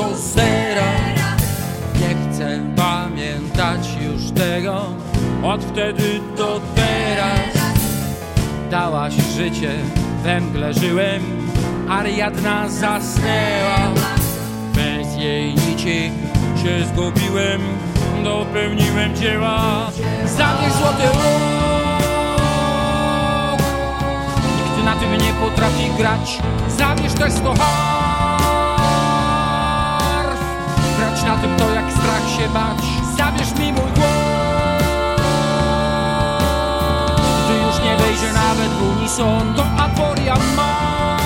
do zera. Nie chcę pamiętać już tego Od wtedy do teraz. Dałaś życie, we mgle żyłem Ariadna zasnęła. Bez jej nici się zgubiłem Dopełniłem dzieła. Zabierz złoty róg Nikt na tym nie potrafi grać. Zabierz też sto na tym to jak strach się bać. Zabierz mi mój głos. Gdy już nie wejdzie nawet w unison To aporia ma.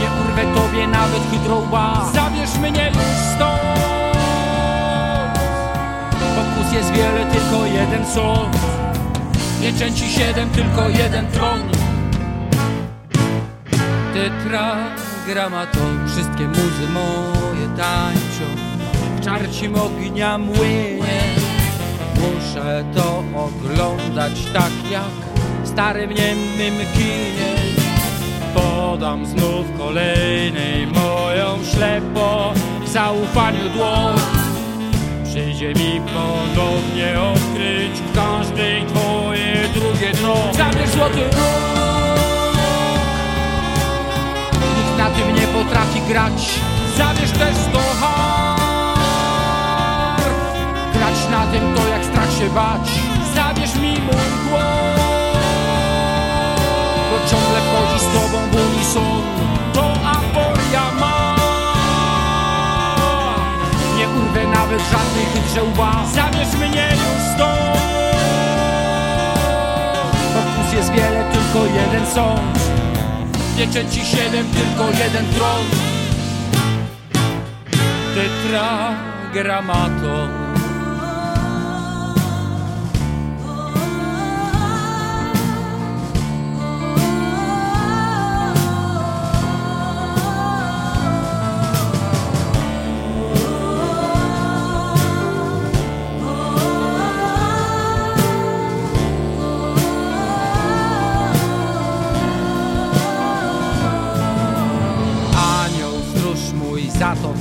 Nie urwę tobie nawet hydroba Zabierz mnie już stąd. Pokus jest wiele, tylko jeden sąd. Pieczęci siedem, tylko jeden tron. Tetragramaton Wszystkie muzy moje tańczą. W czarcim ognia młynie. Muszę to oglądać tak jak w starym niemym kinie. Podam znów kolejnej moją ślepo w zaufaniu dłoń. Przyjdzie mi ponownie odkryć w każdej twoje drugie dno. Zabierz złoty róg. Nikt na tym nie potrafi grać Zabierz też sto Grać na tym to jak strach się bać. Zabierz mi mój głos. Bo ciągle wchodzi z tobą w unison. To aporia ma. Nie urwę nawet żadnej hydrze łba Zabierz mnie już stąd. Pokus jest wiele, tylko jeden sąd. Pieczęci siedem, tylko jeden tron Tetragramaton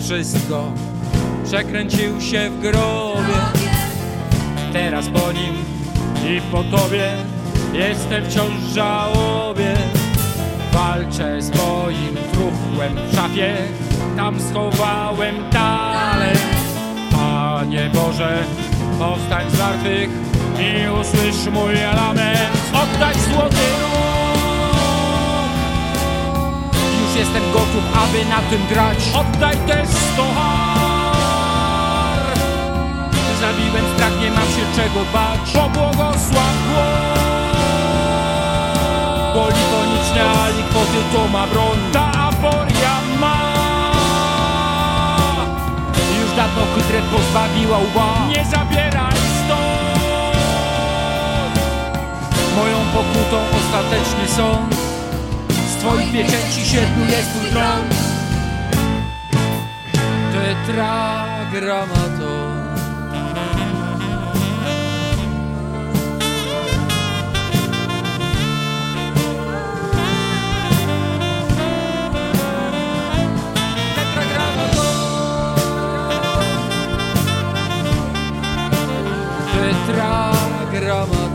wszystko Przekręcił się w grobie. Teraz po nim i po tobie Jestem wciąż żałobie. Walczę z moim truchłem w szafie Tam schowałem talent. Panie Boże, powstań z martwych I usłysz mój lament. Oddaj złoty aby na tym grać. Oddaj też sto har Zabiłem strach, nie mam się czego bać. Pobłogosław głos. Polifoniczne alikwoty to ma broń. Ta aporia ma. Już dawno hydrę pozbawiła łba. Nie zabieraj stąd. Moją pokutą ostateczny sąd z twoich pieczęci siedmiu jest twój tron Tetragramaton Tetragramaton